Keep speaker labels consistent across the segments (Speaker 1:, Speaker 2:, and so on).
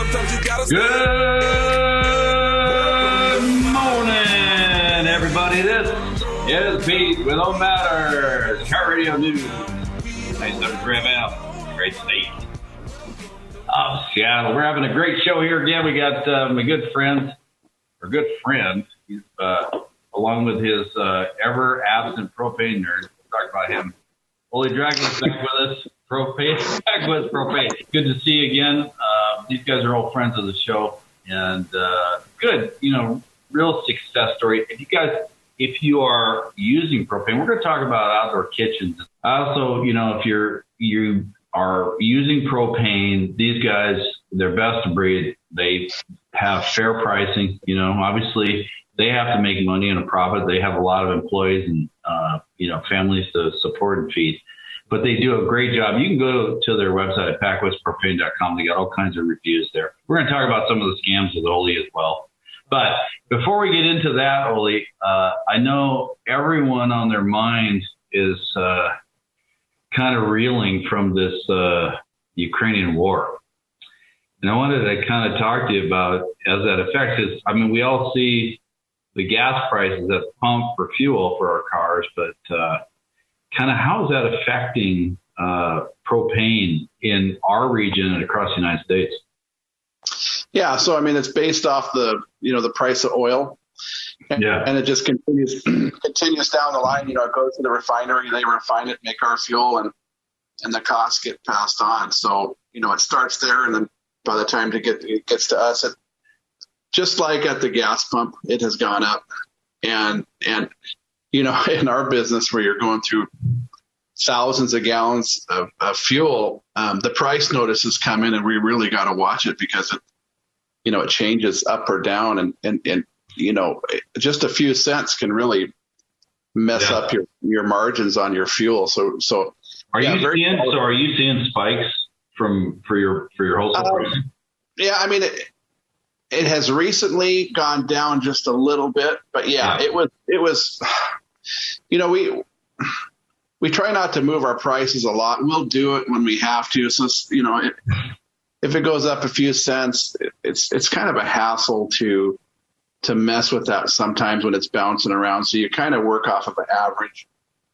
Speaker 1: Sometimes you gotta.
Speaker 2: Good morning, everybody. This is Pete with O Matter, KIRO Radio News. Nice 97 FM, great state of Seattle. We're having a great show here again. We got uh, my good friend, or good friend, he's uh, along with his uh, ever absent propane nerd. We'll talk about him. Oli Dragland's back with us. Propane, with propane. Good to see you again. Uh, these guys are old friends of the show, and uh, good. You know, real success story. If you guys, if you are using propane, we're going to talk about outdoor kitchens. Also, you know, if you're you are using propane, these guys, they're best of breed. They have fair pricing. You know, obviously they have to make money and a profit. They have a lot of employees and uh, you know families to support and feed but they do a great job. You can go to their website at pacwestpropane.com. They got all kinds of reviews there. We're going to talk about some of the scams with Oli as well. But before we get into that, Oli, uh, I know everyone on their mind is uh, kind of reeling from this uh, Ukrainian war. And I wanted to kind of talk to you about as that affects us. I mean, we all see the gas prices at the pump for fuel for our cars, but uh, kind of how is that affecting uh, propane in our region and across the United States?
Speaker 3: Yeah, so I mean, it's based off the you know the price of oil, and,
Speaker 2: Yeah.
Speaker 3: and it just continues continues down the line. You know, it goes to the refinery, they refine it, make our fuel, and and the costs get passed on. So you know, it starts there, and then by the time to get it gets to us, it just like at the gas pump, it has gone up, and and you know, in our business where you're going through thousands of gallons of, of fuel, um, the price notices come in, and we really got to watch it because it, you know, it changes up or down, and and and you know, just a few cents can really mess
Speaker 2: Yeah.
Speaker 3: up your your margins on your fuel. So so
Speaker 2: Are
Speaker 3: Yeah,
Speaker 2: you seeing? So are you seeing spikes from for your for your wholesale
Speaker 3: Um,
Speaker 2: pricing?
Speaker 3: yeah, I mean it. It has recently gone down just a little bit, but yeah,
Speaker 2: Yeah.
Speaker 3: it was it was. You know, we we try not to move our prices a lot. We'll do it when we have to. So you know, it, if it goes up a few cents, it, it's it's kind of a hassle to to mess with that sometimes when it's bouncing around. So you kind of work off of an average.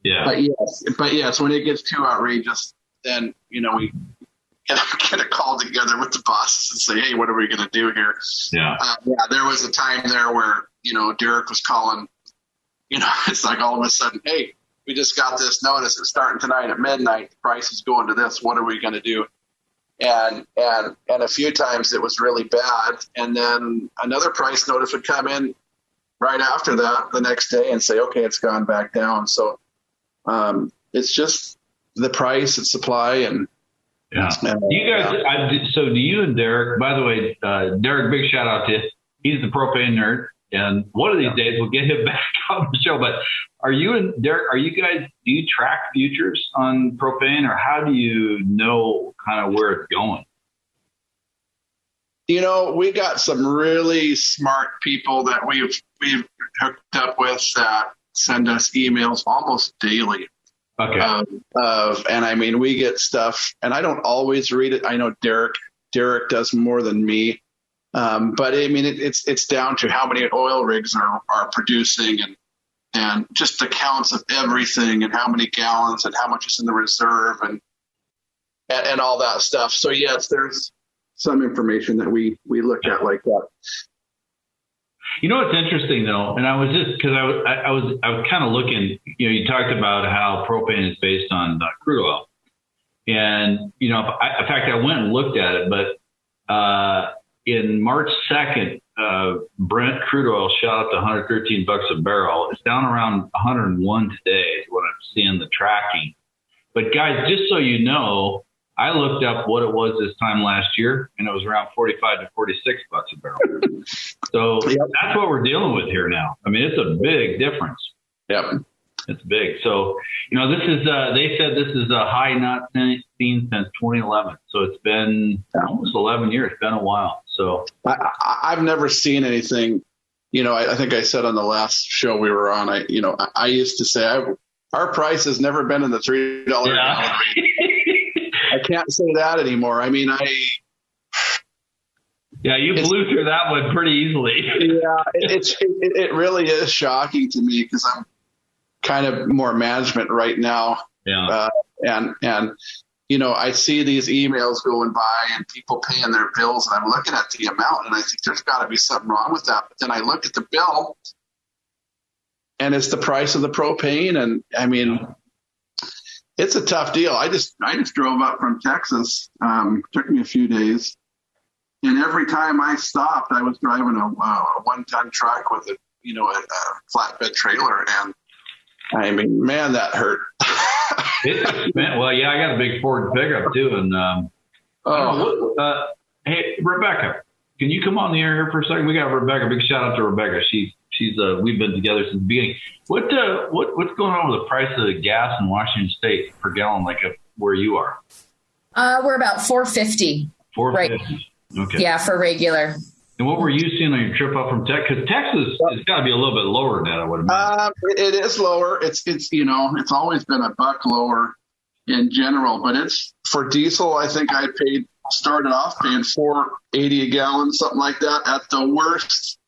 Speaker 2: Yeah.
Speaker 3: But yes, but yes, when it gets too outrageous, then you know we get, get a call together with the bosses and say, hey, what are we going to do here?
Speaker 2: Yeah.
Speaker 3: Uh, yeah, there was a time there where you know Derek was calling. You know, it's like all of a sudden, hey, we just got this notice. It's starting tonight at midnight. The price is going to this. What are we going to do? And and and a few times it was really bad. And then another price notice would come in right after that the next day and say, okay, it's gone back down. So um, it's just the price and supply and.
Speaker 2: Yeah.
Speaker 3: and
Speaker 2: you guys, I, so do you and Derek, by the way, uh, Derek, big shout out to you. He's the propane nerd. And one of these days we'll get him back on the show. But are you and Derek, are you guys, do you track futures on propane or how do you know kind of where it's going?
Speaker 3: you know, we got some really smart people that we've we've hooked up with that send us emails almost daily.
Speaker 2: Okay.
Speaker 3: Um, of and I mean, we get stuff, and I don't always read it. I know Derek Derek does more than me, um, but I mean, it, it's it's down to how many oil rigs are are producing and and just accounts of everything and how many gallons and how much is in the reserve and and, and all that stuff. So yes, there's some information that we we look at like that.
Speaker 2: You know what's interesting though, and I was just because I, was- I, I was I was kind of looking. You know, you talked about how propane is based on uh, crude oil, and you know, I, in fact, I went and looked at it. But uh, in March second, uh, Brent crude oil shot up to 113 bucks a barrel. It's down around 101 today. Is what I'm seeing the tracking. But guys, just so you know, I looked up what it was this time last year, and it was around 45 to 46 bucks a barrel. So
Speaker 3: Yep.
Speaker 2: that's what we're dealing with here now. I mean, it's a big difference.
Speaker 3: Yep.
Speaker 2: It's big. So, you know, this is, uh, they said this is a high not seen since 2011. So it's been almost 11 years. It's been a while. So,
Speaker 3: I, I've never seen anything. You know, I, I think I said on the last show we were on. I, you know, I, I used to say I, our price has never been in the three dollar
Speaker 2: yeah.
Speaker 3: I can't say that anymore. I mean, I
Speaker 2: Yeah, you blew through that one pretty easily.
Speaker 3: yeah, it, it's it, it really is shocking to me because I'm kind of more management right now.
Speaker 2: Yeah.
Speaker 3: Uh, and and you know, I see these emails going by and people paying their bills, and I'm looking at the amount, and I think there's got to be something wrong with that. But then I look at the bill, and it's the price of the propane, and I mean, it's a tough deal. I just I just drove up from Texas. Um, took me a few days, and every time I stopped, I was driving a, a one ton truck with a you know a, a flatbed trailer, and I mean, man, that hurt.
Speaker 2: it, well, yeah, I got a big Ford pickup too, and um, oh, uh, hey, Rebecca, can you come on the air here for a second? We got Rebecca. Big shout out to Rebecca. She's she's uh, we've been together since the beginning. What uh, what what's going on with the price of gas in Washington State per gallon, like a, where you are?
Speaker 1: Uh, we're about four fifty.
Speaker 2: Four fifty. Right.
Speaker 1: Okay. Yeah, for regular.
Speaker 2: And what were you seeing on your trip up from Texas? Because Texas has got to be a little bit lower than that, I would imagine.
Speaker 3: Um, it is lower. It's it's you know it's always been a buck lower in general, but it's for diesel. I think I paid started off paying four eighty a gallon, something like that. At the worst,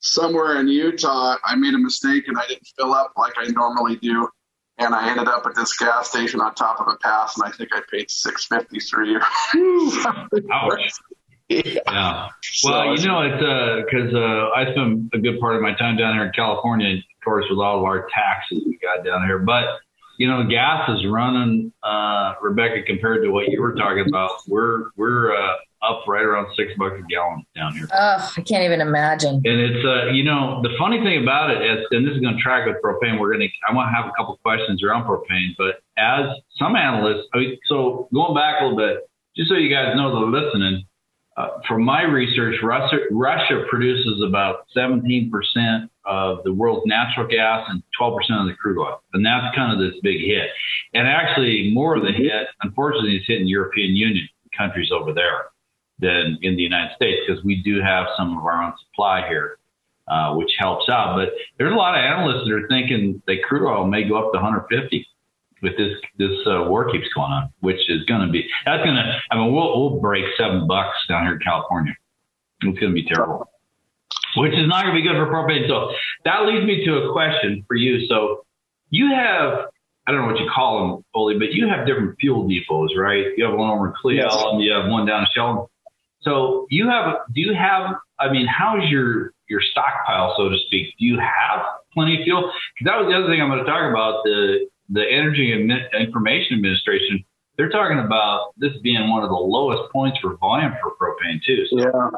Speaker 3: somewhere in Utah, I made a mistake and I didn't fill up like I normally do, and I ended up at this gas station on top of a pass, and I think I paid six fifty three.
Speaker 2: Ouch. Yeah. yeah. Well, you know, it's because uh, uh, I spend a good part of my time down here in California, of course, with all of our taxes we got down here. But you know, gas is running, uh, Rebecca, compared to what you were talking about. We're we're uh, up right around six bucks a gallon down here.
Speaker 1: Oh, I can't even imagine.
Speaker 2: And it's uh, you know, the funny thing about it is, and this is going to track with propane. We're going to, I want to have a couple questions around propane, but as some analysts, I mean, so going back a little bit, just so you guys know that are listening uh, from my research, Russia, Russia produces about 17% of the world's natural gas and 12% of the crude oil. And that's kind of this big hit. And actually, more of the hit, unfortunately, is hitting European Union countries over there than in the United States because we do have some of our own supply here, uh, which helps out. But there's a lot of analysts that are thinking that crude oil may go up to 150 with this this uh, war keeps going on, which is going to be that's going to. I mean, we'll we'll break seven bucks down here in California. It's going to be terrible, which is not going to be good for propane. So that leads me to a question for you. So you have. I don't know what you call them, Oli, but you have different fuel depots, right? You have one over in Cle yes. and you have one down in Shelton. So you have, do you have, I mean, how's your, your stockpile, so to speak? Do you have plenty of fuel? Because that was the other thing I'm going to talk about. The the Energy Information Administration, they're talking about this being one of the lowest points for volume for propane too.
Speaker 3: So. Yeah.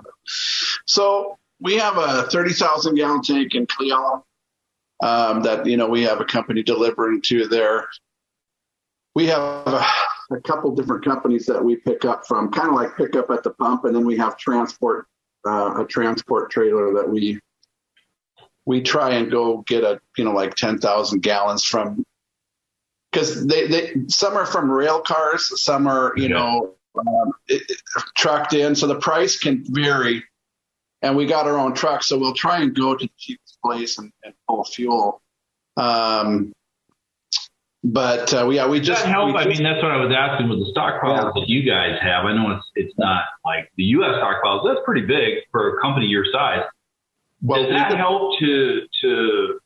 Speaker 3: So we have a 30,000 gallon tank in Cleon um, that, you know, we have a company delivering to there. We have a, a couple different companies that we pick up from, kind of like pick up at the pump, and then we have transport, uh, a transport trailer that we we try and go get a you know like 10,000 gallons from because they, they some are from rail cars, some are you yeah. know um, it, it, trucked in, so the price can vary. And we got our own truck, so we'll try and go to the cheapest place and, and pull fuel. Um, but uh, yeah, we just
Speaker 2: that help.
Speaker 3: We
Speaker 2: I mean, that's what I was asking with the stockpiles yeah. that you guys have. I know it's it's not like the U.S. stockpiles. That's pretty big for a company your size. Well, Does that help to to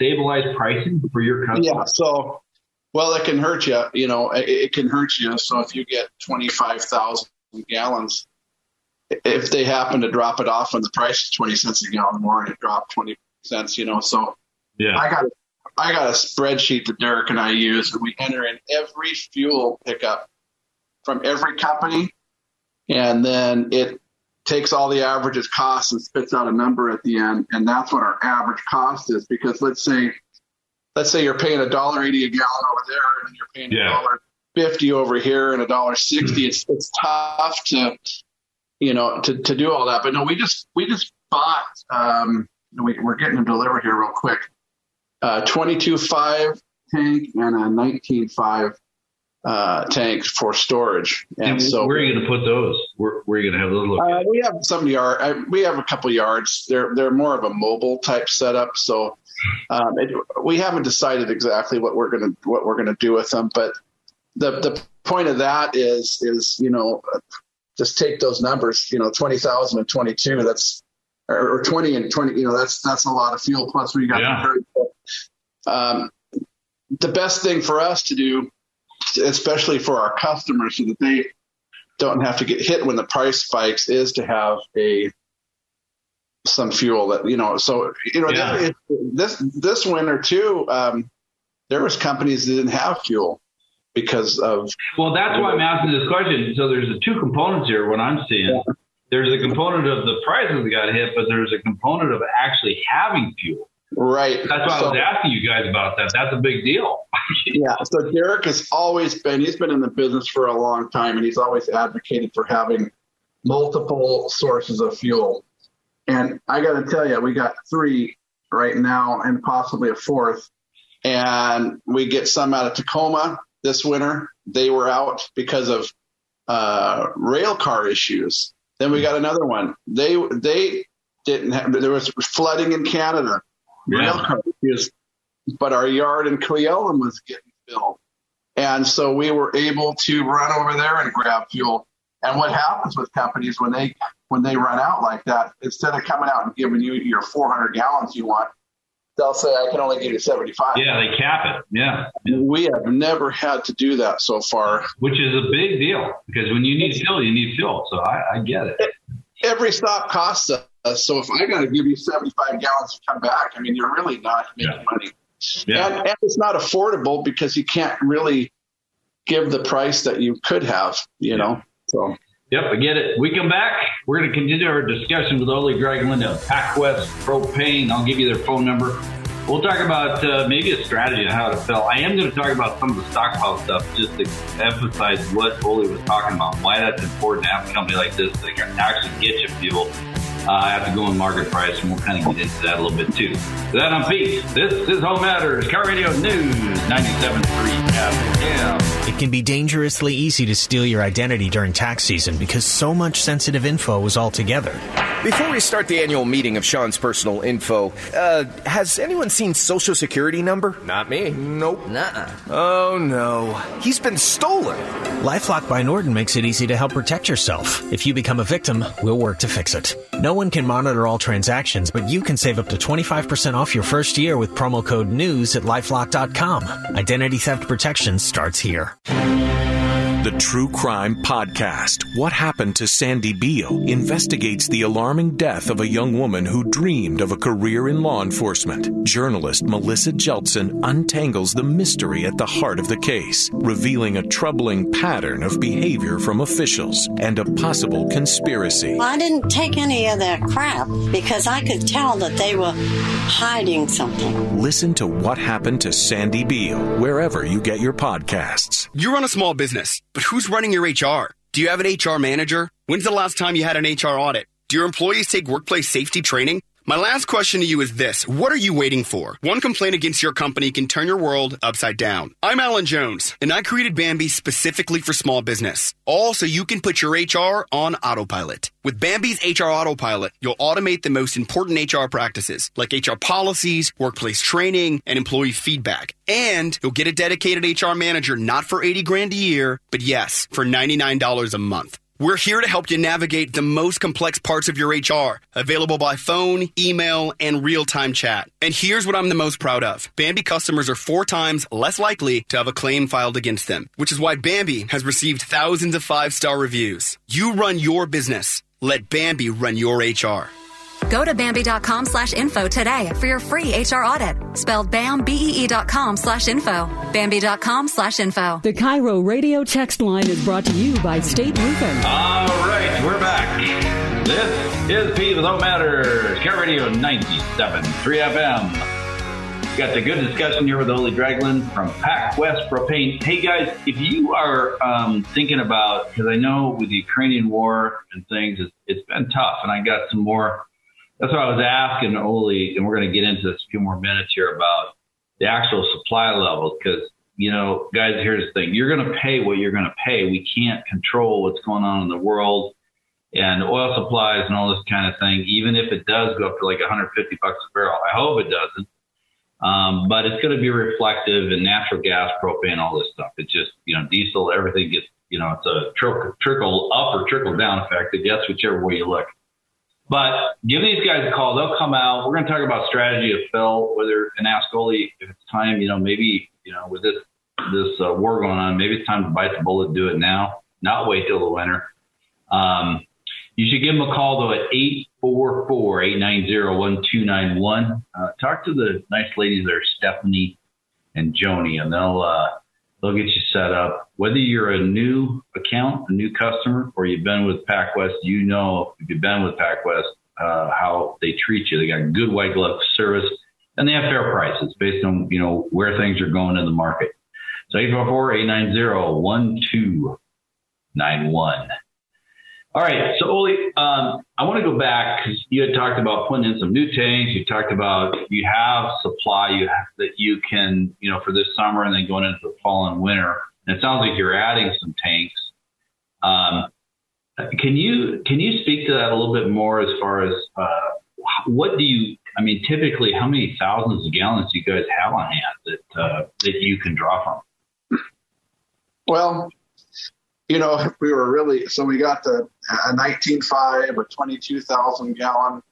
Speaker 2: stabilize pricing for your customers?
Speaker 3: Yeah. So, well, it can hurt you. You know, it, it can hurt you. So if you get twenty five thousand gallons, if they happen to drop it off when the price is twenty cents a gallon more, and it dropped twenty cents, you know, so
Speaker 2: yeah,
Speaker 3: I got I got a spreadsheet that Derek and I use, and we enter in every fuel pickup from every company, and then it takes all the averages costs and spits out a number at the end, and that's what our average cost is. Because let's say, let's say you're paying a dollar eighty a gallon over there, and you're paying a dollar fifty over here, and a dollar sixty. It's it's tough to, you know, to to do all that. But no, we just we just bought. Um, we, we're getting them delivered here real quick. Uh, 22.5 tank and a 19.5 uh, tanks for storage.
Speaker 2: And, and so, where are you going to put those? Where, where are you going to have those?
Speaker 3: Uh, we have some yard. I, we have a couple yards. They're they're more of a mobile type setup. So um, it, we haven't decided exactly what we're going to what we're going to do with them. But the the point of that is is you know just take those numbers, you know, 20,000 and 22, that's, or, or 20 and 20, you know, that's, that's a lot of fuel. Plus we got,
Speaker 2: Yeah.
Speaker 3: the, um, the best thing for us to do, especially for our customers so that they don't have to get hit when the price spikes is to have a, some fuel that, you know, so, you know,
Speaker 2: Yeah.
Speaker 3: it, this, this winter too, um, there was companies that didn't have fuel because of
Speaker 2: Well, that's why I'm asking this question. So there's the two components here. What I'm seeing, there's a component of the prices that got hit, but there's a component of actually having fuel.
Speaker 3: Right.
Speaker 2: That's why I was asking you guys about that. That's a big deal.
Speaker 3: Yeah. So Derek has always been, he's been in the business for a long time and he's always advocated for having multiple sources of fuel. And I got to tell you, we got three right now and possibly a fourth. And we get some out of Tacoma this winter. They were out because of uh, rail car issues. Then we got another one. They, they didn't have, there was flooding in Canada, rail
Speaker 2: Yeah.
Speaker 3: car issues but our yard in Cle Elum was getting filled. And so we were able to run over there and grab fuel. And what happens with companies when they when they run out like that, instead of coming out and giving you your 400 gallons you want, they'll say, "I can only give you 75."
Speaker 2: Yeah, they cap it. Yeah,
Speaker 3: We have never had to do that so far.
Speaker 2: which is a big deal because when you need fuel, you need fuel. So I, I get it.
Speaker 3: Every stop costs us. So if I got to give you 75 gallons to come back, I mean, you're really not making
Speaker 2: Yeah.
Speaker 3: money.
Speaker 2: Yeah.
Speaker 3: And, and it's not affordable because you can't really give the price that you could have, you know. So
Speaker 2: Yep, I get it. We come back. We're going to continue our discussion with Ole Dragland of PacWest Propane. I'll give you their phone number. We'll talk about uh, maybe a strategy on how to fill. I am going to talk about some of the stockpile stuff just to emphasize what Ole was talking about, why that's important to have a company like this that can actually get you fuel uh, to go on market price, and we'll kind of get into that a little bit too. With that, I'm Pete. This is Home Matters, KIRO Radio News, 97.3 FM.
Speaker 4: It can be dangerously easy to steal your identity during tax season because so much sensitive info is all together.
Speaker 5: Before we start the annual meeting of Sean's personal info, uh, has anyone seen Social Security number? Not me. Nope.
Speaker 6: Nuh-uh.
Speaker 5: Oh no. He's been stolen.
Speaker 4: Lifelock by Norton makes it easy to help protect yourself. If you become a victim, we'll work to fix it. No one can monitor all transactions, but you can save up to 25% off your first year with promo code NEWS at lifelock.com. Identity theft protection starts here.
Speaker 7: The True Crime Podcast, What Happened to Sandy Beal investigates the alarming death of a young woman who dreamed of a career in law enforcement. Journalist Melissa Jeltsen untangles the mystery at the heart of the case, revealing a troubling pattern of behavior from officials and a possible conspiracy.
Speaker 8: I didn't take any of that crap because I could tell that they were hiding something.
Speaker 7: Listen to What Happened to Sandy Beal wherever you get your podcasts.
Speaker 9: You run a small business, but who's running your HR? Do you have an HR manager? When's the last time you had an HR audit? Do your employees take workplace safety training? My last question to you is this. What are you waiting for? One complaint against your company can turn your world upside down. I'm Allan Jones, and I created Bambee specifically for small business. All so you can put your HR on autopilot. With Bambee's HR Autopilot, you'll automate the most important HR practices, like HR policies, workplace training, and employee feedback. And you'll get a dedicated HR manager not for 80 grand a year, but yes, for $99 a month. We're here to help you navigate the most complex parts of your HR, available by phone, email, and real time chat. And here's what I'm the most proud of Bambee customers are four times less likely to have a claim filed against them, which is why Bambee has received thousands of five star reviews. You run your business, let Bambee run your HR.
Speaker 10: Go to Bambee.com slash info today for your free HR audit. Spelled BAM, B-E-E dot com slash info. Bambee.com slash info.
Speaker 11: The KIRO radio text line is brought to you by State Roofing.
Speaker 2: All right, we're back. This is Pete Without Home Matters, KIRO Radio 97.3 FM. Got the good discussion here with Ole Dragland from PacWest Propane. Hey guys, if you are um, thinking about, because I know with the Ukrainian war and things, it's, it's been tough, and I got some more. That's what I was asking Ole, and we're going to get into this a few more minutes here about the actual supply levels, because you know, guys, here's the thing: you're going to pay what you're going to pay. We can't control what's going on in the world and oil supplies and all this kind of thing. Even if it does go up to like 150 bucks a barrel, I hope it doesn't. Um, but it's going to be reflective in natural gas, propane, all this stuff. It just, you know, diesel, everything gets you know, it's a trickle, trickle up or trickle down effect. I guess whichever way you look. But give these guys a call. They'll come out. We're going to talk about strategy of fill, whether and ask Oli if it's time. You know, maybe you know with this this uh, war going on, maybe it's time to bite the bullet, do it now, not wait till the winter. Um, you should give them a call though at 844-890-1291. Uh, talk to the nice ladies there, Stephanie and Joni, and they'll uh, they'll get you set up. Whether you're a new account, a new customer, or you've been with PacWest, you know if you've been with PacWest uh, how they treat you. They got good white glove service, and they have fair prices based on you know where things are going in the market. So 844-890-1291. All right. So, Oli, um, I want to go back because you had talked about putting in some new tanks. You talked about you have supply you have, that you can, you know, for this summer and then going into the fall and winter. And it sounds like you're adding some tanks. Um, can you can you speak to that a little bit more as far as uh, what do you? I mean, typically, how many thousands of gallons do you guys have on hand that uh, that you can draw from?
Speaker 3: Well, you know, we were really so we got the a 19.5, a 22,000 gallon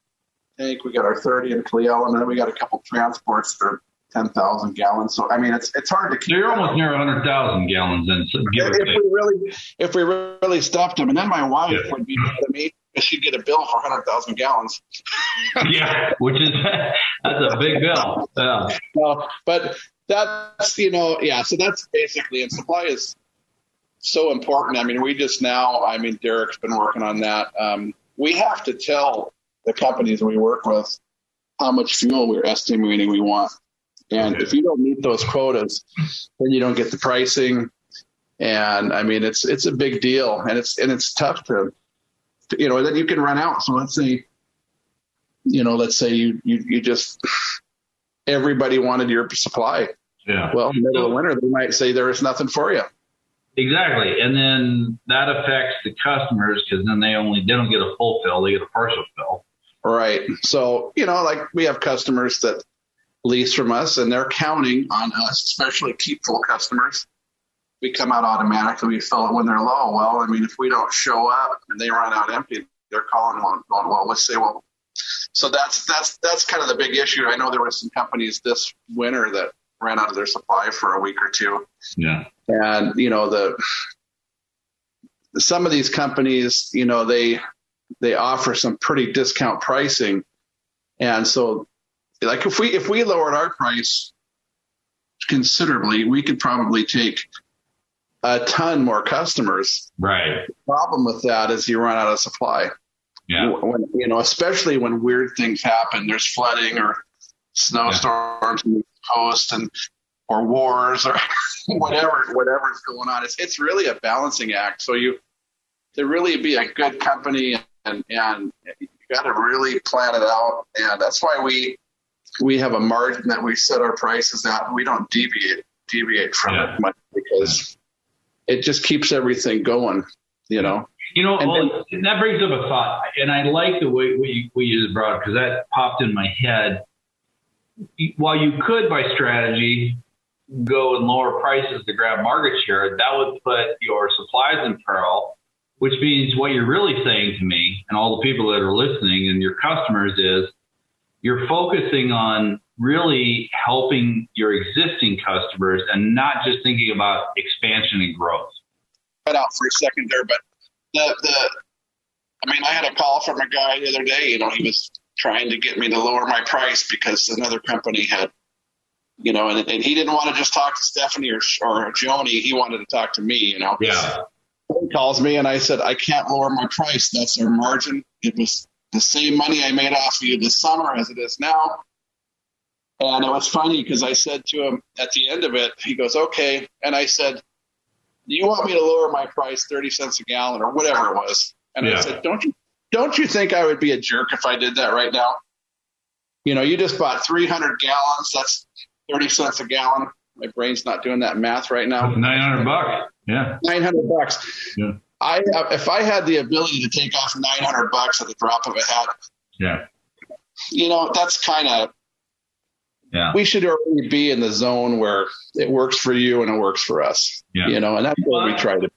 Speaker 3: tank. We got our 30 in Cleo, and then we got a couple transports for 10,000 gallons. So I mean, it's it's hard to keep.
Speaker 2: You're almost near 100,000 gallons, and so give or
Speaker 3: if we really if we really stuffed them, and then my wife
Speaker 2: Yeah.
Speaker 3: would be mad at me because she'd get a bill for 100,000 gallons.
Speaker 2: yeah, which is that's a big bill. Yeah.
Speaker 3: Well, but that's you know yeah. So that's basically and supply is so important. I mean, we just now. I mean, Derek's been working on that. Um, we have to tell the companies we work with how much fuel we're estimating we want, and if you don't meet those quotas, then you don't get the pricing. And I mean, it's it's a big deal, and it's and it's tough to, to you know, then you can run out. So let's say, you know, let's say you you you just everybody wanted your supply.
Speaker 2: Yeah.
Speaker 3: Well, in the middle of winter, they might say there is nothing for you.
Speaker 2: Exactly, and then that affects the customers because then they only they don't get a full fill; they get a partial fill.
Speaker 3: Right. So, you know, like we have customers that lease from us and they're counting on us, especially keep full customers. We come out automatically, we fill it when they're low. Well, I mean, if we don't show up and they run out empty, they're calling one going, well, let's say, well, so that's, that's, that's kind of the big issue. I know there were some companies this winter that ran out of their supply for a week or two.
Speaker 2: Yeah.
Speaker 3: And, you know, the, some of these companies, you know, they, they offer some pretty discount pricing. And so like if we, if we lowered our price considerably, we could probably take a ton more customers.
Speaker 2: Right.
Speaker 3: The problem with that is you run out of supply.
Speaker 2: Yeah.
Speaker 3: When, you know, especially when weird things happen, there's flooding or snowstorms on the coast and, or wars or whatever, whatever's going on. It's, it's really a balancing act. So you, to really be a good company and, and you got to really plan it out. And that's why we, we have a margin that we set our prices at we don't deviate, deviate from
Speaker 2: Yeah.
Speaker 3: it much because it just keeps everything going, you know?
Speaker 2: You know,
Speaker 3: And oh,
Speaker 2: well, that brings up a thought, and I like the way what you, what you just brought because that popped in my head. While you could, by strategy, go and lower prices to grab market share, that would put your supplies in peril. Which means what you're really saying to me and all the people that are listening and your customers is you're focusing on really helping your existing customers and not just thinking about expansion and growth.
Speaker 3: cut out for a second there, but the the I mean, I had a call from a guy the other day. You know, he was trying to get me to lower my price because another company had, you know, and, and he didn't want to just talk to Stephanie or or Joni. He wanted to talk to me. You know,
Speaker 2: Yeah.
Speaker 3: he calls me and I said I can't lower my price. That's our margin. It was the same money I made off of you this summer as it is now. And it was funny because I said to him at the end of it, he goes, okay. And I said, do you want me to lower my price 30 cents a gallon or whatever it was? And
Speaker 2: Yeah.
Speaker 3: I said, don't you, don't you think I would be a jerk if I did that right now? You know, you just bought 300 gallons. That's 30 cents a gallon. My brain's not doing that math right now.
Speaker 2: Nine hundred bucks. Yeah.
Speaker 3: 900 bucks.
Speaker 2: Yeah.
Speaker 3: I, uh, if I had the ability to take off 900 bucks at the drop of a hat,
Speaker 2: Yeah.
Speaker 3: you know, that's kind of,
Speaker 2: Yeah.
Speaker 3: we should already be in the zone where it works for you and it works for us.
Speaker 2: Yeah.
Speaker 3: You know, and that's what we try to.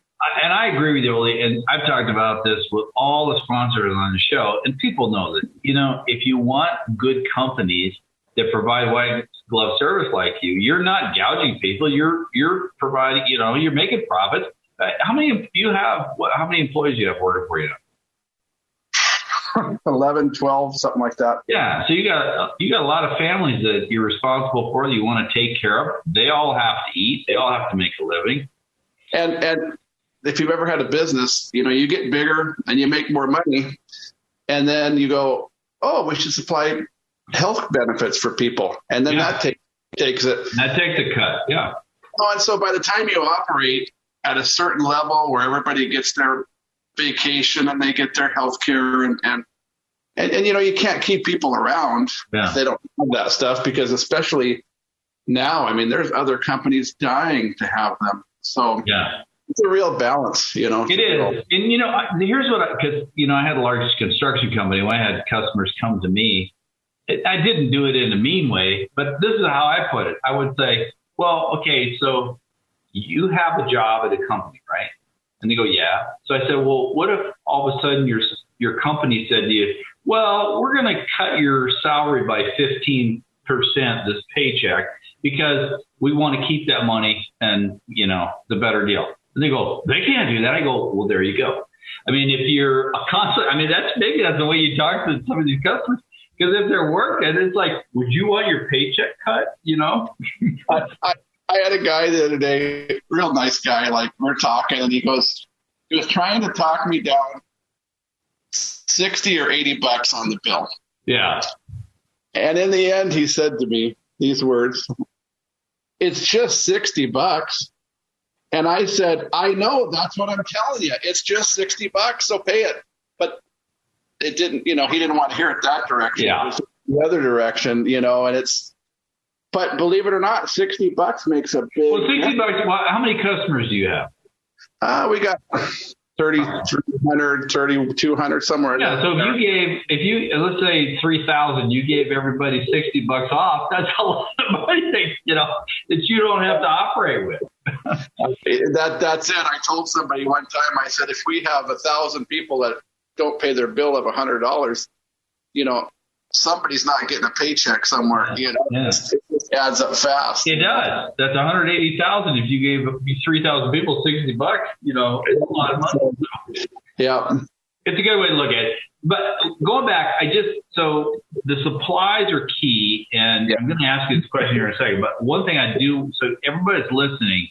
Speaker 2: And I agree with you, Oli. And I've talked about this with all the sponsors on the show, and people know that. You know, if you want good companies that provide white glove service like you, you're not gouging people. You're you're providing. You know, you're making profits. Uh, How many do you have? What, how many employees do you have working for you?
Speaker 3: 11, 12, something like that.
Speaker 2: Yeah, so you got you got a lot of families that you're responsible for that you want to take care of. They all have to eat. They all have to make a living.
Speaker 3: And and if you've ever had a business, you know, you get bigger and you make more money, and then you go, oh, we should supply health benefits for people, and then
Speaker 2: Yeah.
Speaker 3: that take, takes it.
Speaker 2: That takes a cut. Yeah.
Speaker 3: Oh, and so by the time you operate at a certain level where everybody gets their vacation and they get their health care and, and and, and you know you can't keep people around
Speaker 2: Yeah.
Speaker 3: if they don't have that stuff because especially now i mean there's other companies dying to have them so
Speaker 2: Yeah.
Speaker 3: It's a real balance you know
Speaker 2: It is, and you know, I- here's what I because you know I had a large construction company. When I had customers come to me, I didn't do it in a mean way, but this is how I put it. I would say, "Well, okay, so you have a job at a company, right?" And they go, "Yeah." So I said, "Well, what if all of a sudden your your company said to you, well, we're going to cut your salary by 15 percent this paycheck because we want to keep that money and you know the better deal." And they go, "They can't do that." I go, "Well, there you go." I mean, if you're a constant, I mean, that's maybe that's the way you talk to some of these customers. Because if they're working, it's like, would you want your paycheck cut? You know?
Speaker 3: I, I, I had a guy the other day, real nice guy. Like we're talking, and he goes, he was trying to talk me down sixty or eighty bucks on the bill.
Speaker 2: Yeah.
Speaker 3: And in the end, he said to me these words: "It's just sixty bucks." And I said, "I know. That's what I'm telling you. It's just sixty bucks, so pay it." But it didn't. You know, he didn't want to hear it that direction.
Speaker 2: Yeah.
Speaker 3: The other direction. You know, and it's. But believe it or not, sixty bucks makes a big.
Speaker 2: Well, 60 bucks. How many customers do you have?
Speaker 3: Uh, we got 3,300, 3,200, somewhere.
Speaker 2: Yeah. So if you gave, if you let's say three thousand, you gave everybody sixty bucks off. That's a lot of money, that, you know, that you don't have to operate with.
Speaker 3: that that's it. I told somebody one time. I said, if we have a thousand people that don't pay their bill of a hundred dollars, you know, somebody's not getting a paycheck somewhere. You know,
Speaker 2: Yeah.
Speaker 3: it just adds up fast.
Speaker 2: It does. That's one hundred eighty thousand. If you gave three thousand people sixty bucks, you know, it's a lot of money.
Speaker 3: Yeah.
Speaker 2: It's a good way to look at it. But going back, I just so the supplies are key, and I'm going to ask you this question here in a second. But one thing I do, so everybody's listening.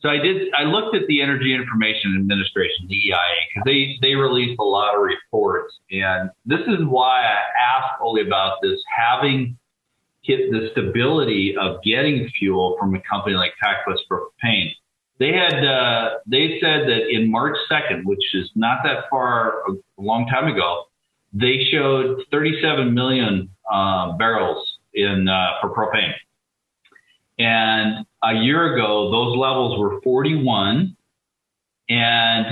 Speaker 2: So I did. I looked at the Energy Information Administration, the EIA, because they they released a lot of reports, and this is why I asked Oli about this having hit the stability of getting fuel from a company like PacWest Propane. They had uh, they said that in March 2nd, which is not that far a long time ago, they showed 37 million uh, barrels in uh, for propane. And a year ago, those levels were 41, and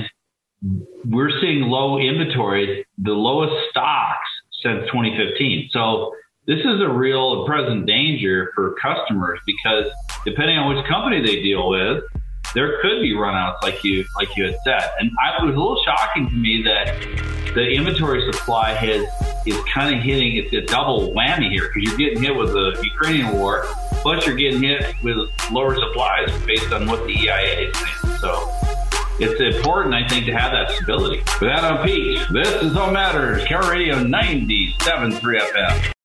Speaker 2: we're seeing low inventories, the lowest stocks since 2015. So this is a real present danger for customers because depending on which company they deal with, there could be runouts like you like you had said. And I, it was a little shocking to me that the inventory supply has is kind of hitting it's a double whammy here because you're getting hit with the Ukrainian war, plus you're getting hit with lower supplies based on what the EIA is saying. So it's important, I think, to have that stability. With on Pete, this is All Matters, KIRO Radio 97.3 FM.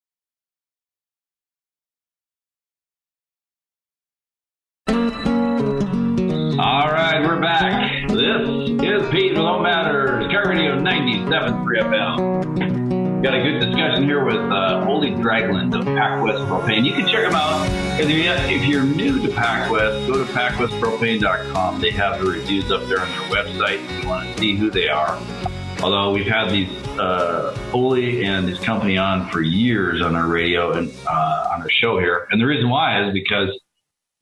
Speaker 2: All right, we're back. This is Pete with All Matters, KIRO Radio 97.3 FM. Got a good discussion here with uh, Oli Dragland of PacWest Propane. You can check them out. If you- if you're new to PacWest, go to PacWestPropane.com. They have the reviews up there on their website if you want to see who they are. Although we've had these uh, Oli and his company on for years on our radio and uh, on our show here, and the reason why is because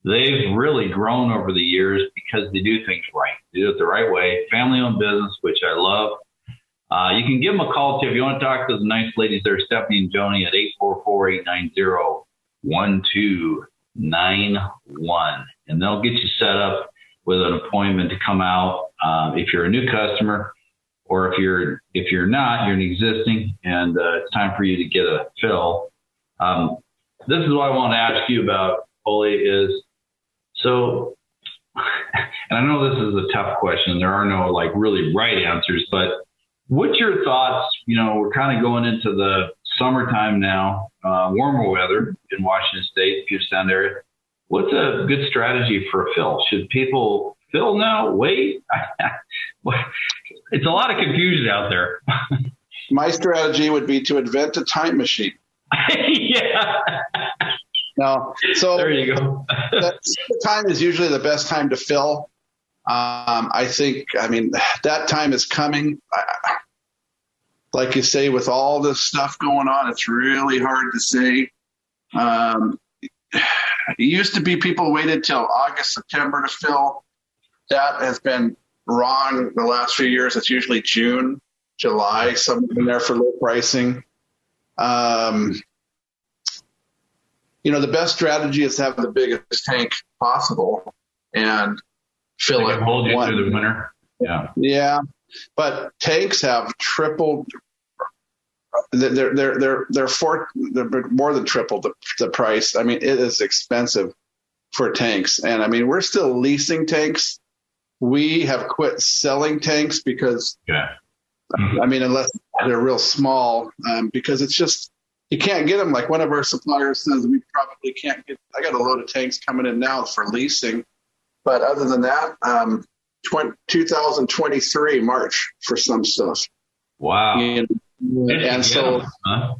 Speaker 2: they've really grown over the years because they do things right. They do it the right way. Family owned business, which I love. Uh, you can give them a call too if you want to talk to the nice ladies there, Stephanie and Joni at 844-890-1291. And they'll get you set up with an appointment to come out uh, if you're a new customer, or if you're if you're not, you're an existing, and uh, it's time for you to get a fill. Um, this is what I want to ask you about, Oli, is so. And I know this is a tough question. There are no like really right answers, but what's your thoughts? You know, we're kind of going into the summertime now, uh, warmer weather in Washington State, Puget Sound area. What's a good strategy for a fill? Should people fill now? Wait? it's a lot of confusion out there.
Speaker 3: My strategy would be to invent a time machine.
Speaker 2: yeah.
Speaker 3: No. So
Speaker 2: there you go.
Speaker 3: that time is usually the best time to fill. Um, I think, I mean, that time is coming. Like you say, with all this stuff going on, it's really hard to say. Um, it used to be people waited till August, September to fill. That has been wrong the last few years. It's usually June, July, something in there for low pricing. Um, you know, the best strategy is to have the biggest tank possible and fill
Speaker 2: They
Speaker 3: it.
Speaker 2: hold you
Speaker 3: one.
Speaker 2: through the winter. Yeah.
Speaker 3: Yeah, but tanks have tripled. They're they're they're they're four they're more than tripled the, the price. I mean, it is expensive for tanks, and I mean we're still leasing tanks. We have quit selling tanks because
Speaker 2: Yeah.
Speaker 3: I mean unless they're real small, um, because it's just you can't get them. Like one of our suppliers says, we probably can't get. I got a load of tanks coming in now for leasing, but other than that, um, 20, 2023 March for some stuff.
Speaker 2: Wow.
Speaker 3: And, and so
Speaker 2: Huh?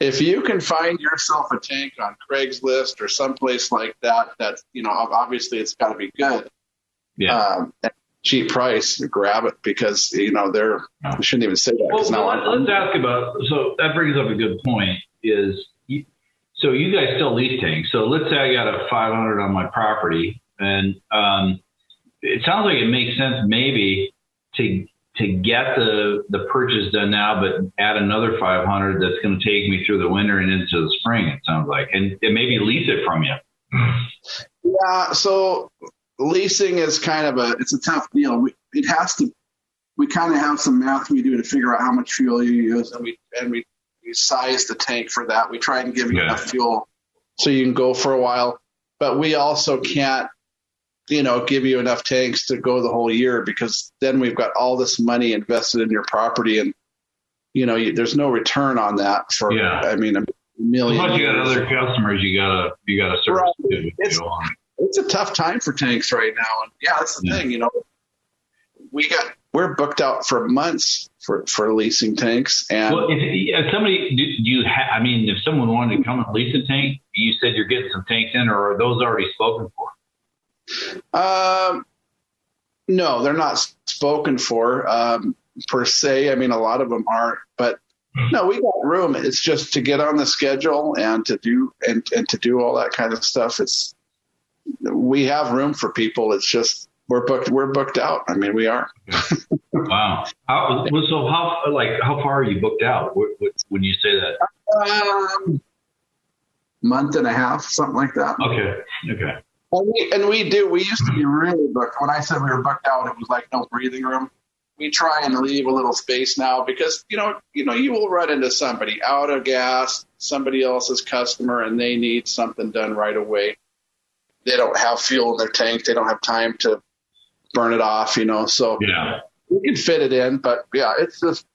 Speaker 3: if you can find yourself a tank on Craigslist or someplace like that, that you know obviously it's got to be good.
Speaker 2: Yeah.
Speaker 3: Um, cheap price, grab it because you know they're. I shouldn't even say that
Speaker 2: Well,
Speaker 3: because now
Speaker 2: well, let's ask about. So that brings up a good point. Is so you guys still lease tanks? So let's say I got a 500 on my property, and um, it sounds like it makes sense maybe to to get the the purchase done now, but add another 500 that's going to take me through the winter and into the spring. It sounds like, and, and maybe lease it from you.
Speaker 3: Yeah, so leasing is kind of a it's a tough deal. We, it has to. We kind of have some math we do to figure out how much fuel you use, and we and we, we size the tank for that. We try and give you
Speaker 2: Yeah.
Speaker 3: enough fuel so you can go for a while, but we also can't, you know, give you enough tanks to go the whole year because then we've got all this money invested in your property, and you know, you, there's no return on that for.
Speaker 2: Yeah.
Speaker 3: I mean, a million.
Speaker 2: Plus, you got other customers you gotta you gotta service too.
Speaker 3: It's-
Speaker 2: you know.
Speaker 3: it's a tough time for tanks right now. And yeah, that's the
Speaker 2: Yeah.
Speaker 3: thing, you know. We got we're booked out for months for for leasing tanks, and
Speaker 2: Well, if, if somebody, do do you ha- I mean, if someone wanted to come and lease a tank, you said you're getting some tanks in, or are those already spoken for?
Speaker 3: um, no, they're not spoken for um, per se. I mean, a lot of them aren't, but no, we got room. It's just to get on the schedule and to do and and to do all that kind of stuff. It's we have room for people. It's just we're booked. We're booked out. I mean, we are.
Speaker 2: Wow. How, so how like how far are you booked out? What, what, when you say that?
Speaker 3: Um, month and a half, something like that.
Speaker 2: Okay. Okay.
Speaker 3: And we, and we do. We used to be really booked. When I said we were booked out, it was like no breathing room. We try and leave a little space now because you know, you know, you will run into somebody out of gas, somebody else's customer, and they need something done right away. They don't have fuel in their tank. They don't have time to burn it off. You know, so
Speaker 2: Yeah.
Speaker 3: we can fit it in. But yeah, it's just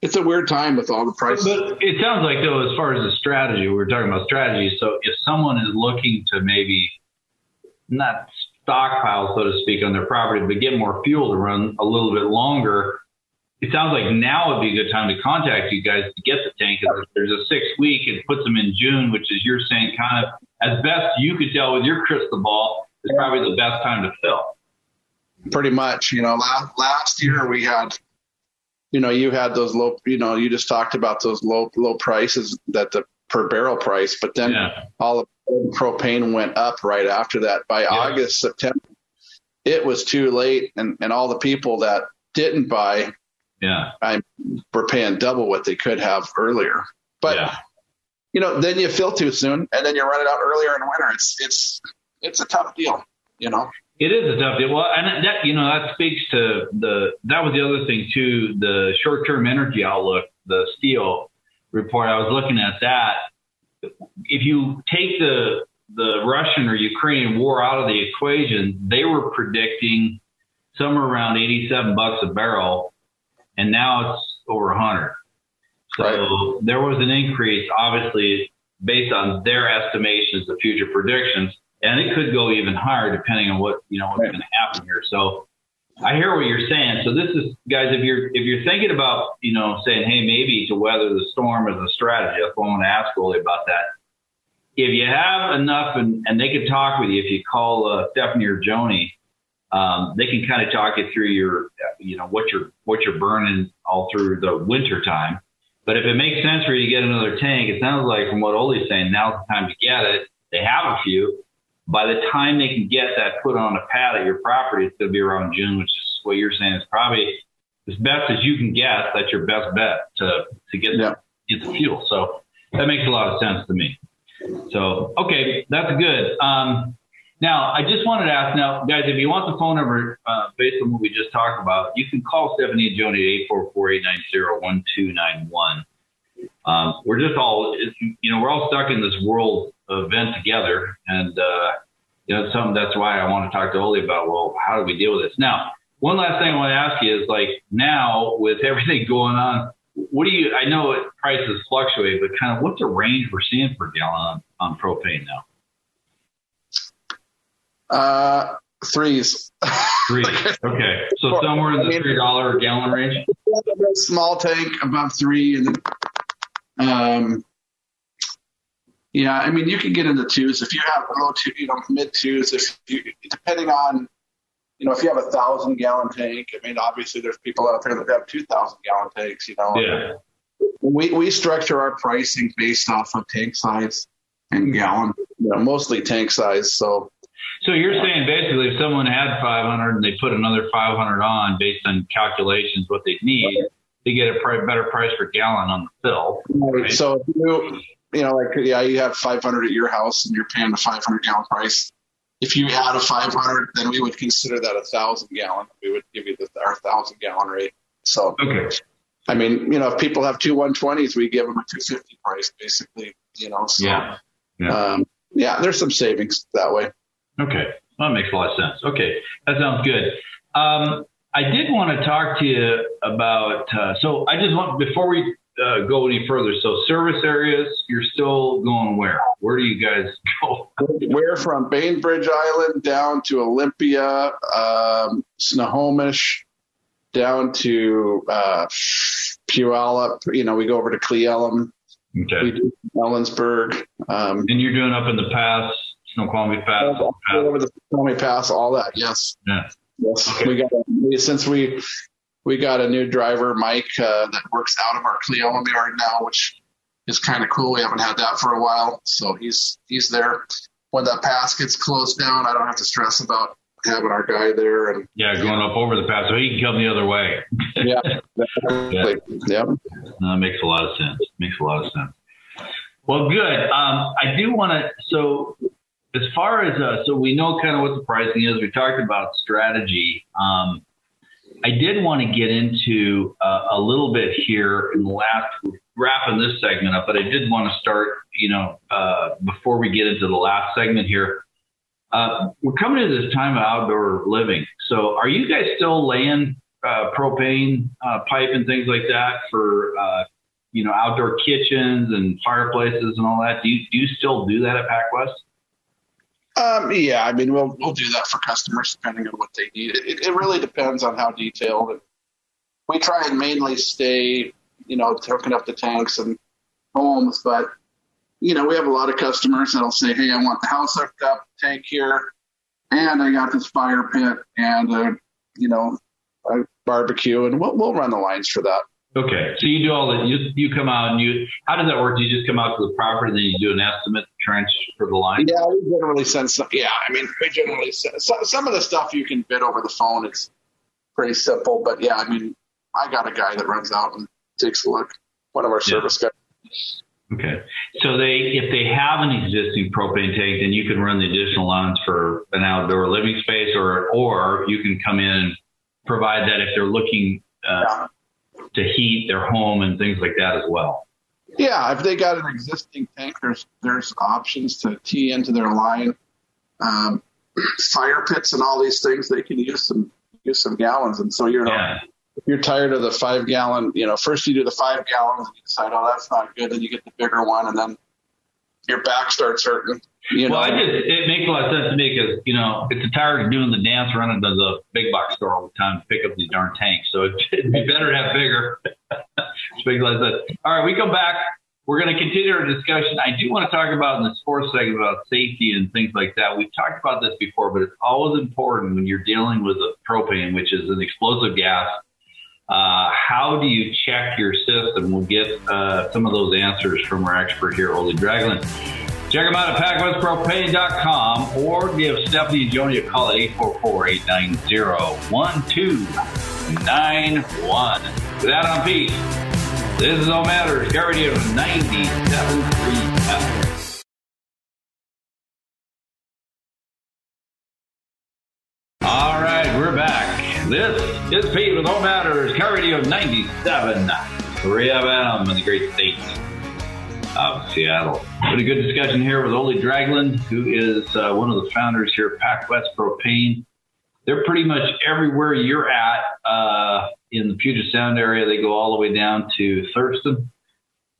Speaker 3: it's a weird time with all the prices.
Speaker 2: But it sounds like though, as far as the strategy, we were talking about strategy. So if someone is looking to maybe not stockpile, so to speak, on their property, but get more fuel to run a little bit longer, it sounds like now would be a good time to contact you guys to get the tank. There's a six week, it puts them in June, which is you're saying kind of as best you could tell with your crystal ball is probably the best time to fill.
Speaker 3: pretty much. You know, last, last year we had, you know, you had those low, you know, you just talked about those low low prices that the per barrel price, but then
Speaker 2: Yeah.
Speaker 3: all of propane went up right after that. By August, September, it was too late, and and all the people that didn't buy,
Speaker 2: Yeah.
Speaker 3: I were paying double what they could have earlier. But
Speaker 2: Yeah.
Speaker 3: you know, then you fill too soon, and then you run it out earlier in winter. It's it's it's a tough deal. You know.
Speaker 2: It is a tough deal. Well, and that you know that speaks to the that was the other thing too. The short-term energy outlook, the STEO report. I was looking at that. If you take the the Russian or Ukrainian war out of the equation, they were predicting somewhere around 87 bucks a barrel, and now it's over 100. So right. there was an increase, obviously, based on their estimations of future predictions, and it could go even higher depending on what you know what's right. going to happen here. So I hear what you're saying. So this is, guys, if you're if you're thinking about you know saying, hey, maybe to weather the storm as a strategy, that's what I want to ask Oli about that. If you have enough, and, and they can talk with you, if you call uh, Stephanie or Joni, um, they can kind of talk you through your, you know, what you're what you're burning all through the winter time. But if it makes sense for you to get another tank, it sounds like from what Oli's saying, now's the time to get it. They have a few. By the time they can get that put on a pad at your property, it's going to be around June, which is what you're saying is probably as best as you can guess. That's your best bet to to get yeah. the, get the fuel. So that makes a lot of sense to me. So okay, that's good. Um, now, I just wanted to ask now, guys, if you want the phone number uh, based on what we just talked about, you can call Stephanie and Joni at 844-890-1291. Um, we're just all, you know, we're all stuck in this world event together. And, uh, you know, something that's why I want to talk to Oli about, well, how do we deal with this? Now, one last thing I want to ask you is like now with everything going on, what do you, I know prices fluctuate, but kind of what's the range we're seeing per gallon on, on propane now?
Speaker 3: Uh, threes.
Speaker 2: Threes. Okay. So somewhere in the three dollar a gallon range.
Speaker 3: Small tank above three, and um, yeah, I mean you can get into twos if you have low two, you know, mid twos. If you depending on, you know, if you have a thousand gallon tank. I mean, obviously there's people out there that have two thousand gallon tanks. You know.
Speaker 2: Yeah.
Speaker 3: We we structure our pricing based off of tank size and gallon. You know, mostly tank size. So
Speaker 2: so you're saying basically if someone had 500 and they put another 500 on based on calculations what they need, they get a better price per gallon on the fill.
Speaker 3: Right? So you, you know, like yeah, you have 500 at your house and you're paying a 500 gallon price. If you had a 500, then we would consider that a thousand gallon. We would give you the, our thousand gallon rate. So,
Speaker 2: okay.
Speaker 3: I mean, you know, if people have two 120s, we give them a 250 price, basically. You know, so
Speaker 2: yeah,
Speaker 3: yeah. Um, yeah there's some savings that way.
Speaker 2: Okay. That makes a lot of sense. Okay. That sounds good. Um, I did want to talk to you about, uh, so I just want, before we uh, go any further, so service areas, you're still going where? Where do you guys go?
Speaker 3: We're from Bainbridge Island down to Olympia, um, Snohomish, down to uh, Puyallup. You know, we go over to Cle Elum.
Speaker 2: Okay.
Speaker 3: We do Ellensburg. Um,
Speaker 2: and you're doing up in the pass Snoqualmie Pass.
Speaker 3: All, over the Snoqualmie Pass, all that. Yes.
Speaker 2: Yeah.
Speaker 3: Yes. Okay. We got since we we got a new driver, Mike, uh, that works out of our Cle Elum yard now, which is kind of cool. We haven't had that for a while, so he's he's there. When that pass gets closed down, I don't have to stress about having our guy there. And
Speaker 2: yeah, going up over the pass, so he can come the other way.
Speaker 3: yeah.
Speaker 2: yeah.
Speaker 3: Yep.
Speaker 2: that makes a lot of sense. Makes a lot of sense. Well, good. Um, I do want to. So as far as uh, so we know kind of what the pricing is. We talked about strategy. Um, I did want to get into uh, a little bit here in the last wrapping this segment up, but I did want to start, you know, uh, before we get into the last segment here. Uh, we're coming to this time of outdoor living. So, are you guys still laying uh, propane uh, pipe and things like that for, you know, outdoor kitchens and fireplaces and all that? Do you, do you still do that at PacWest?
Speaker 3: Um, yeah, I mean, we'll we'll do that for customers depending on what they need. It, it really depends on how detailed. We try and mainly stay, you know, hooking up the tanks and homes, but you know, we have a lot of customers that'll say, "Hey, I want the house hooked up, tank here, and I got this fire pit and a, you know, a barbecue," and we'll we'll run the lines for that.
Speaker 2: Okay, so you do all that. You you come out and you. How does that work? Do you just come out to the property and then you do an estimate trench for the line?
Speaker 3: Yeah, we generally send some. Yeah, I mean, we generally send some, some of the stuff you can bid over the phone. It's pretty simple, but yeah, I mean, I got a guy that runs out and takes a look. One of our yeah. service guys.
Speaker 2: Okay. So they, if they have an existing propane tank, then you can run the additional lines for an outdoor living space, or or you can come in and provide that if they're looking uh, to heat their home and things like that as well.
Speaker 3: Yeah, if they got an existing tank, there's there's options to tee into their line. Um, fire pits and all these things, they can use some use some gallons, and so you're
Speaker 2: Yeah.
Speaker 3: if you're tired of the five gallon, you know, first you do the five gallons and you decide, oh, that's not good. Then you get the bigger one and then your back starts hurting. You
Speaker 2: well, I just it makes a lot of sense to me because you know it's tired of doing the dance running to the big box store all the time to pick up these darn tanks. So it'd, be better to have bigger. It makes a of sense. All right, we come back. We're going to continue our discussion. I do want to talk about in the sports segment about safety and things like that. We've talked about this before, but it's always important when you're dealing with a propane, which is an explosive gas. Uh, how do you check your system? We'll get uh, some of those answers from our expert here, Oli Dragland. Check them out at PacWestPropane.com or give Stephanie and Joni a call at 844-890-1291. With that on Pete, this is All Matters, Gary of 97.3 All right, we're back. This is Pete with Home Matters, KIRO Radio 97, 3 FM in the great state of Seattle. Pretty good discussion here with Oli Dragland, who is uh, one of the founders here at PacWest Propane. They're pretty much everywhere you're at uh, in the Puget Sound area. They go all the way down to Thurston.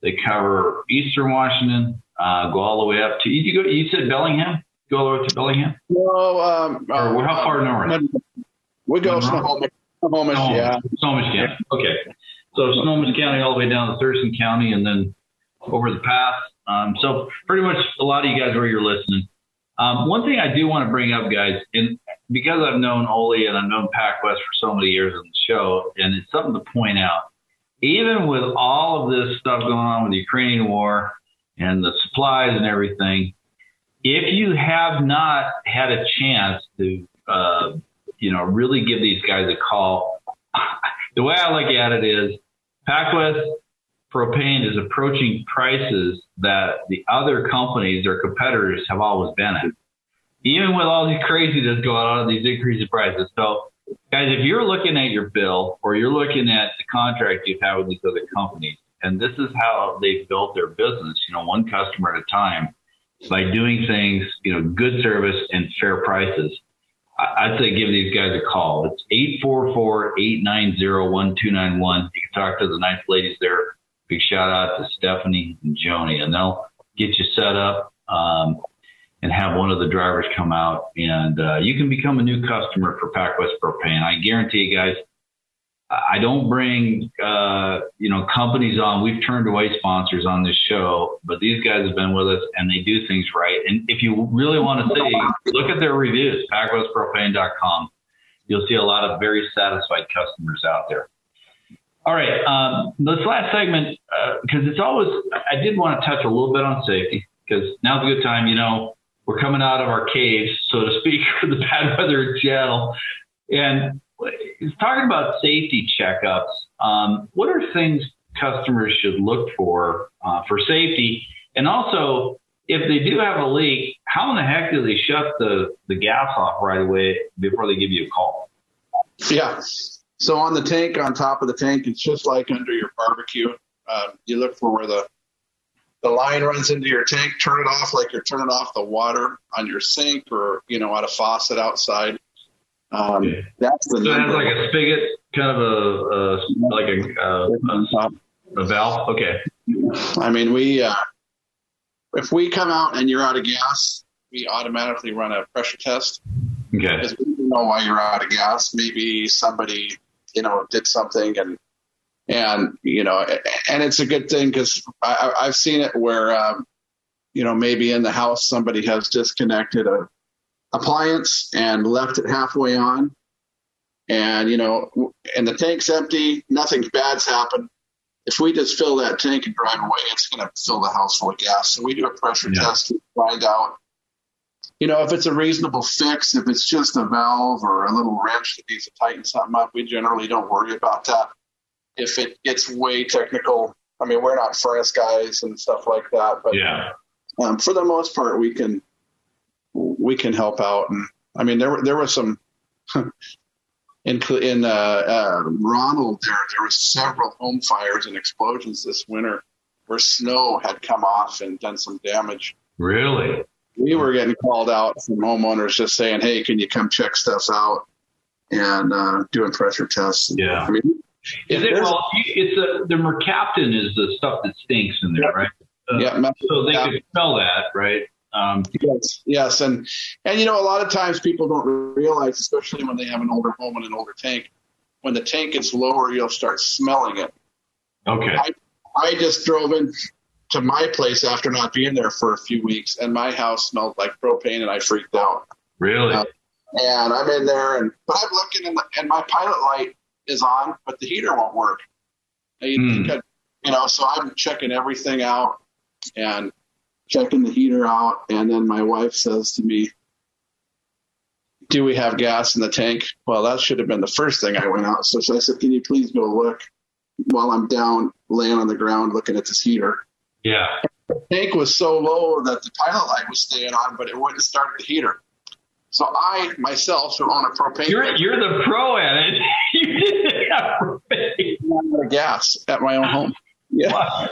Speaker 2: They cover Eastern Washington, uh, go all the way up to you. Go, you said Bellingham. Go all the way to Bellingham.
Speaker 3: no, um,
Speaker 2: Or how far north?
Speaker 3: We go? Snohomish, Snohomish, yeah.
Speaker 2: Snohomish County. Okay. So Snohomish County all the way down to Thurston County and then over the path. Um, so pretty much a lot of you guys where you're listening. Um, one thing I do want to bring up, guys, and because I've known Oli and I've known PacWest for so many years on the show, and it's something to point out. Even with all of this stuff going on with the Ukrainian war and the supplies and everything, if you have not had a chance to, uh, you know, really give these guys a call, the way I look at it is PacWest propane is approaching prices that the other companies or competitors have always been at. Even with all these craziness going on, these increasing prices. So, guys, if you're looking at your bill or you're looking at the contract you've with these other companies, and this is how they've built their business, you know, one customer at a time, by doing things, you know, good service and fair prices. I'd say give these guys a call. It's 844-890-1291. You can talk to the nice ladies there. Big shout out to Stephanie and Joni, and they'll get you set up um, and have one of the drivers come out, and uh, you can become a new customer for PacWest Propane. I guarantee you guys, I don't bring uh, you know companies on. We've turned away sponsors on this show, but these guys have been with us and they do things right. And if you really want to see, look at their reviews, PacWestPropane.com. You'll see a lot of very satisfied customers out there. All right, um, this last segment because it's always I did want to touch a little bit on safety because now's a good time. You know, we're coming out of our caves, so to speak, for the bad weather in Seattle, and talking about safety checkups. Um, what are things customers should look for uh, for safety? And also, if they do have a leak, how in the heck do they shut the, the gas off right away before they give you a call?
Speaker 3: Yeah. So on the tank, on top of the tank, it's just like under your barbecue. Um, you look for where the the line runs into your tank. Turn it off like you're turning off the water on your sink or you know at a faucet outside. Um, That's the
Speaker 2: So it has like a spigot, kind of a, a like a, a, a valve. Okay.
Speaker 3: I mean, we uh, if we come out and you're out of gas, we automatically run a pressure test
Speaker 2: Okay.
Speaker 3: because we don't know why you're out of gas. Maybe somebody you know did something and and you know and it's a good thing because I, I've seen it where um, you know maybe in the house somebody has disconnected a appliance and left it halfway on. And you know and the tank's empty nothing bad's happened. If we just fill that tank and drive away it's going to fill the house full of gas. So we do a pressure
Speaker 2: Yeah.
Speaker 3: test to find out you know if it's a reasonable fix if it's just a valve or a little wrench that needs to tighten something up we generally don't worry about that if it gets way technical I mean, we're not furnace guys and stuff like that, but
Speaker 2: Yeah.
Speaker 3: um, for the most part, we can we can help out. And I mean, there were there was some in in uh, uh, Ronald. There there was several home fires and explosions this winter where snow had come off and done some damage.
Speaker 2: Really?
Speaker 3: We were getting called out from homeowners just saying, "Hey, can you come check stuff out?" and uh, doing pressure tests.
Speaker 2: Yeah.
Speaker 3: I mean,
Speaker 2: Is it, well, it's a, the mercaptan is the stuff that stinks in there, right? Uh,
Speaker 3: Yeah,
Speaker 2: So they
Speaker 3: yeah.
Speaker 2: could smell that, right? Um,
Speaker 3: Yes, yes, and and you know a lot of times people don't realize, especially when they have an older home and an older tank, when the tank gets lower, you'll start smelling it.
Speaker 2: okay.
Speaker 3: I I just drove in to my place after not being there for a few weeks, and my house smelled like propane, and I freaked out.
Speaker 2: Really?
Speaker 3: Uh, and I'm in there, and but I'm looking, and, and my pilot light is on, but the heater won't work. You, think I'd- you know, so I'm checking everything out and checking the heater out, and then my wife says to me, "Do we have gas in the tank?" Well, that should have been the first thing I went out. So I said, "Can you please go look?" While I'm down, laying on the ground, looking at this heater.
Speaker 2: Yeah.
Speaker 3: The tank was so low that the pilot light was staying on, but it wouldn't start the heater. So I myself, who own a propane,
Speaker 2: You're you're the pro at it. you didn't have propane.
Speaker 3: of gas at my own home. Yeah.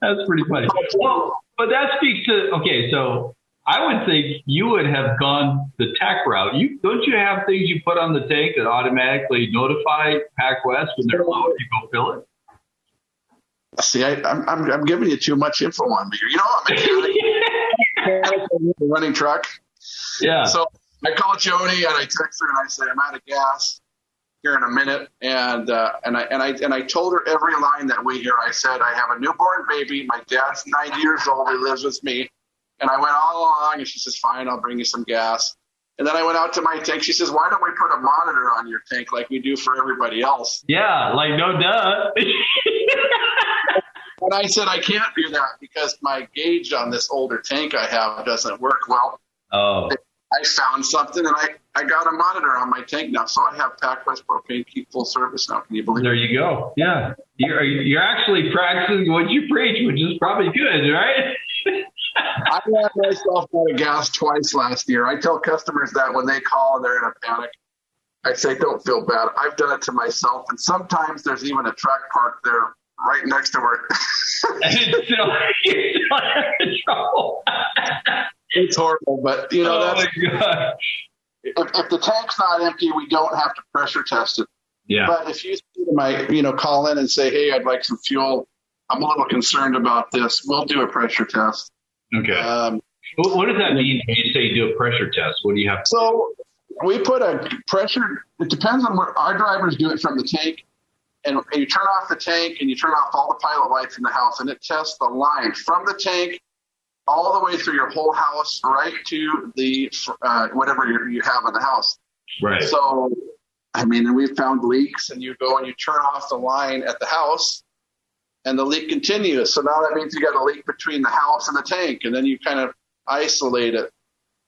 Speaker 2: That's pretty funny. Well, but that speaks to okay. So I would think you would have gone the tech route. You don't you have things you put on the tank that automatically notify PacWest when they're low? You go fill it.
Speaker 3: See, I, I'm, I'm I'm giving you too much info on me. You know, I'm a mechanic, mechanic and a running truck.
Speaker 2: Yeah.
Speaker 3: So I call Joni and I text her and I say I'm out of gas here in a minute, and uh, and I and I and I told her every line that we hear. I said I have a newborn baby. My dad's 90 years old. He lives with me, and I went all along. And she says, "Fine, I'll bring you some gas." And then I went out to my tank. She says, "Why don't we put a monitor on your tank like we do for everybody else?"
Speaker 2: Yeah, like no duh.
Speaker 3: And I said, I can't do that because my gauge on this older tank I have doesn't work well.
Speaker 2: oh,
Speaker 3: I found something and I, I got a monitor on my tank now. So I have PacWest Propane keep full service now. Can you believe
Speaker 2: there
Speaker 3: it?
Speaker 2: you go. Yeah, you're you're actually practicing what you preach, which is probably good, right?
Speaker 3: I ran myself out of gas twice last year. I tell customers that when they call and they're in a panic, I say, don't feel bad. I've done it to myself. And sometimes there's even a truck parked there right next to
Speaker 2: and it's still, you're still in trouble.
Speaker 3: it's horrible. But, you know,
Speaker 2: oh
Speaker 3: that's,
Speaker 2: god.
Speaker 3: if, if the tank's not empty, we don't have to pressure test it.
Speaker 2: Yeah.
Speaker 3: But if you might, you know, call in and say, "Hey, I'd like some fuel. I'm a little concerned about this." We'll do a pressure test.
Speaker 2: Okay.
Speaker 3: Um,
Speaker 2: what, what does that mean when you say you do a pressure test? What do you have? To
Speaker 3: so we put a pressure. It depends on where our drivers do it from the tank, and, you turn off the tank and you turn off all the pilot lights in the house, and it tests the line from the tank all the way through your whole house, right to the uh, whatever you you have in the house.
Speaker 2: right.
Speaker 3: So, I mean, and we've found leaks, and you go and you turn off the line at the house, and the leak continues. So now that means you got a leak between the house and the tank, and then you kind of isolate it.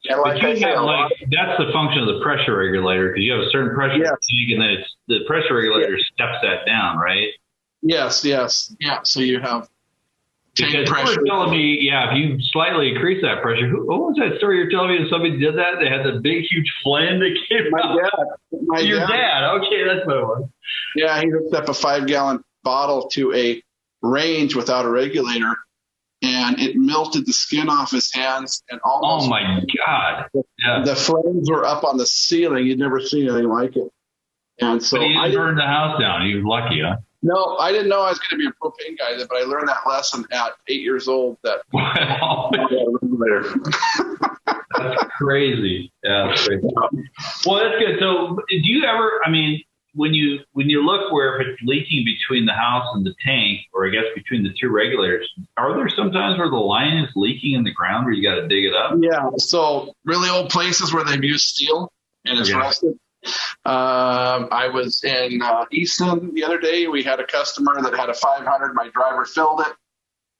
Speaker 3: And like
Speaker 2: you have like that's the function of the pressure regulator because you have a certain pressure
Speaker 3: Yes.
Speaker 2: tank and then it's, the pressure regulator steps that down, right?
Speaker 3: yes, yes, yeah. So you have
Speaker 2: Because you
Speaker 3: pressure.
Speaker 2: were telling me, yeah, if you slightly increase that pressure, who, what was that story you're telling me that somebody did that? They had the big, huge flame that came
Speaker 3: My
Speaker 2: out.
Speaker 3: dad, my
Speaker 2: Your
Speaker 3: dad,
Speaker 2: dad. Okay, that's what it was.
Speaker 3: yeah, he hooked up a five gallon bottle to a range without a regulator, and it melted the skin off his hands and almost
Speaker 2: Oh my god. Yeah.
Speaker 3: the flames were up on the ceiling. You'd never seen anything like it. And so
Speaker 2: but he didn't
Speaker 3: didn't,
Speaker 2: burn the house down. He was lucky, huh?
Speaker 3: no, I didn't know I was going to be a propane guy, but I learned that lesson at eight years old. That
Speaker 2: Wow. That's crazy. Yeah, that's crazy. Well, that's good. So, do you ever? I mean, when you when you look where if it's leaking between the house and the tank, or I guess between the two regulators, are there sometimes where the line is leaking in the ground where you got to dig it up?
Speaker 3: yeah. So really old places where they've used steel and it's
Speaker 2: Yeah.
Speaker 3: rusted. Um, I was in uh, Easton the other day. We had a customer that had a 500. My driver filled it,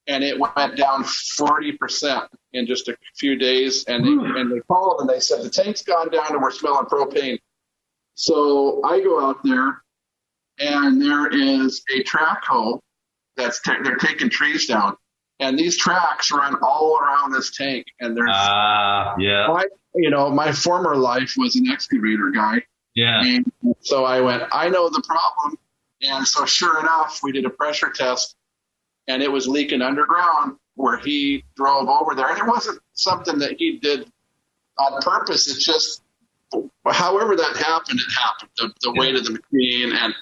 Speaker 3: and it went down 40 percent in just a few days. And they, and they called and they said the tank's gone down and we're smelling propane. So I go out there and there is a track hoe that's ta- they're taking trees down, and these tracks run all around this tank, and there's
Speaker 2: Ah, yeah,
Speaker 3: my, you know, my former life was an excavator guy.
Speaker 2: yeah.
Speaker 3: And so I went, I know the problem. And so sure enough, we did a pressure test and it was leaking underground where he drove over there. And it wasn't something that he did on purpose. It's just, however that happened, it happened. The, the weight of the machine and,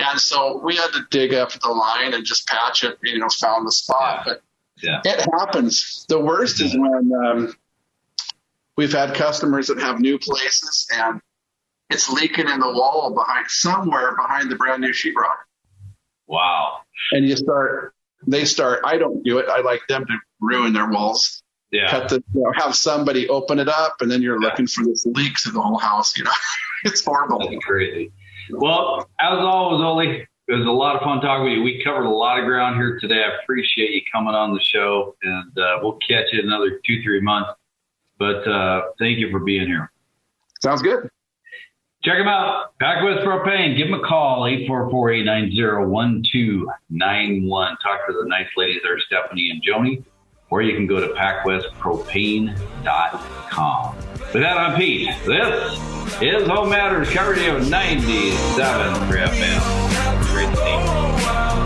Speaker 3: and so we had to dig up the line and just patch it, you know, found the spot. But
Speaker 2: Yeah.
Speaker 3: it happens. The worst is when um, we've had customers that have new places and it's leaking in the wall behind somewhere behind the brand new sheetrock.
Speaker 2: Wow.
Speaker 3: And you start, they start. I don't do it. I like them to ruin their walls.
Speaker 2: Yeah.
Speaker 3: Cut the, you know, have somebody open it up, and then you're looking for this leaks in the whole house. You know, it's horrible.
Speaker 2: That's crazy. Well, as always, Oli, it was a lot of fun talking with you. We covered a lot of ground here today. I appreciate you coming on the show, and uh, we'll catch you in another two, three months. But uh, thank you for being here.
Speaker 3: Sounds good.
Speaker 2: Check them out. PacWest Propane. Give them a call, 844-890-1291. Talk to the nice ladies there, Stephanie and Joni. Or you can go to pacwestpropane.com. With that, I'm Pete. This is Home Matters, KIRO Radio 97 for FM. Great to.